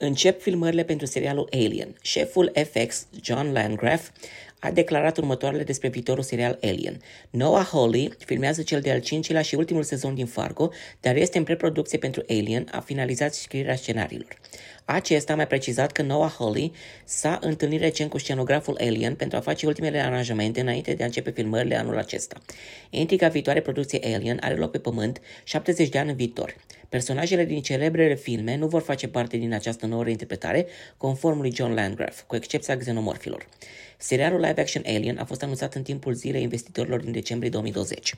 Încep filmările pentru serialul Alien. Șeful FX, John Landgraf, a declarat următoarele despre viitorul serial Alien. Noah Hawley filmează cel de-al cincilea și ultimul sezon din Fargo, dar este în preproducție pentru Alien, a finalizat scrierea scenariilor. Acesta a mai precizat că Noah Hawley s-a întâlnit recent cu scenograful Alien pentru a face ultimele aranjamente înainte de a începe filmările anul acesta. Intriga viitoare producție Alien are loc pe pământ 70 de ani în viitor. Personajele din celebrele filme nu vor face parte din această nouă reinterpretare, conform lui John Landgraf, cu excepția xenomorfilor. Serialul live-action Alien a fost anunțat în timpul zilei investitorilor din decembrie 2020.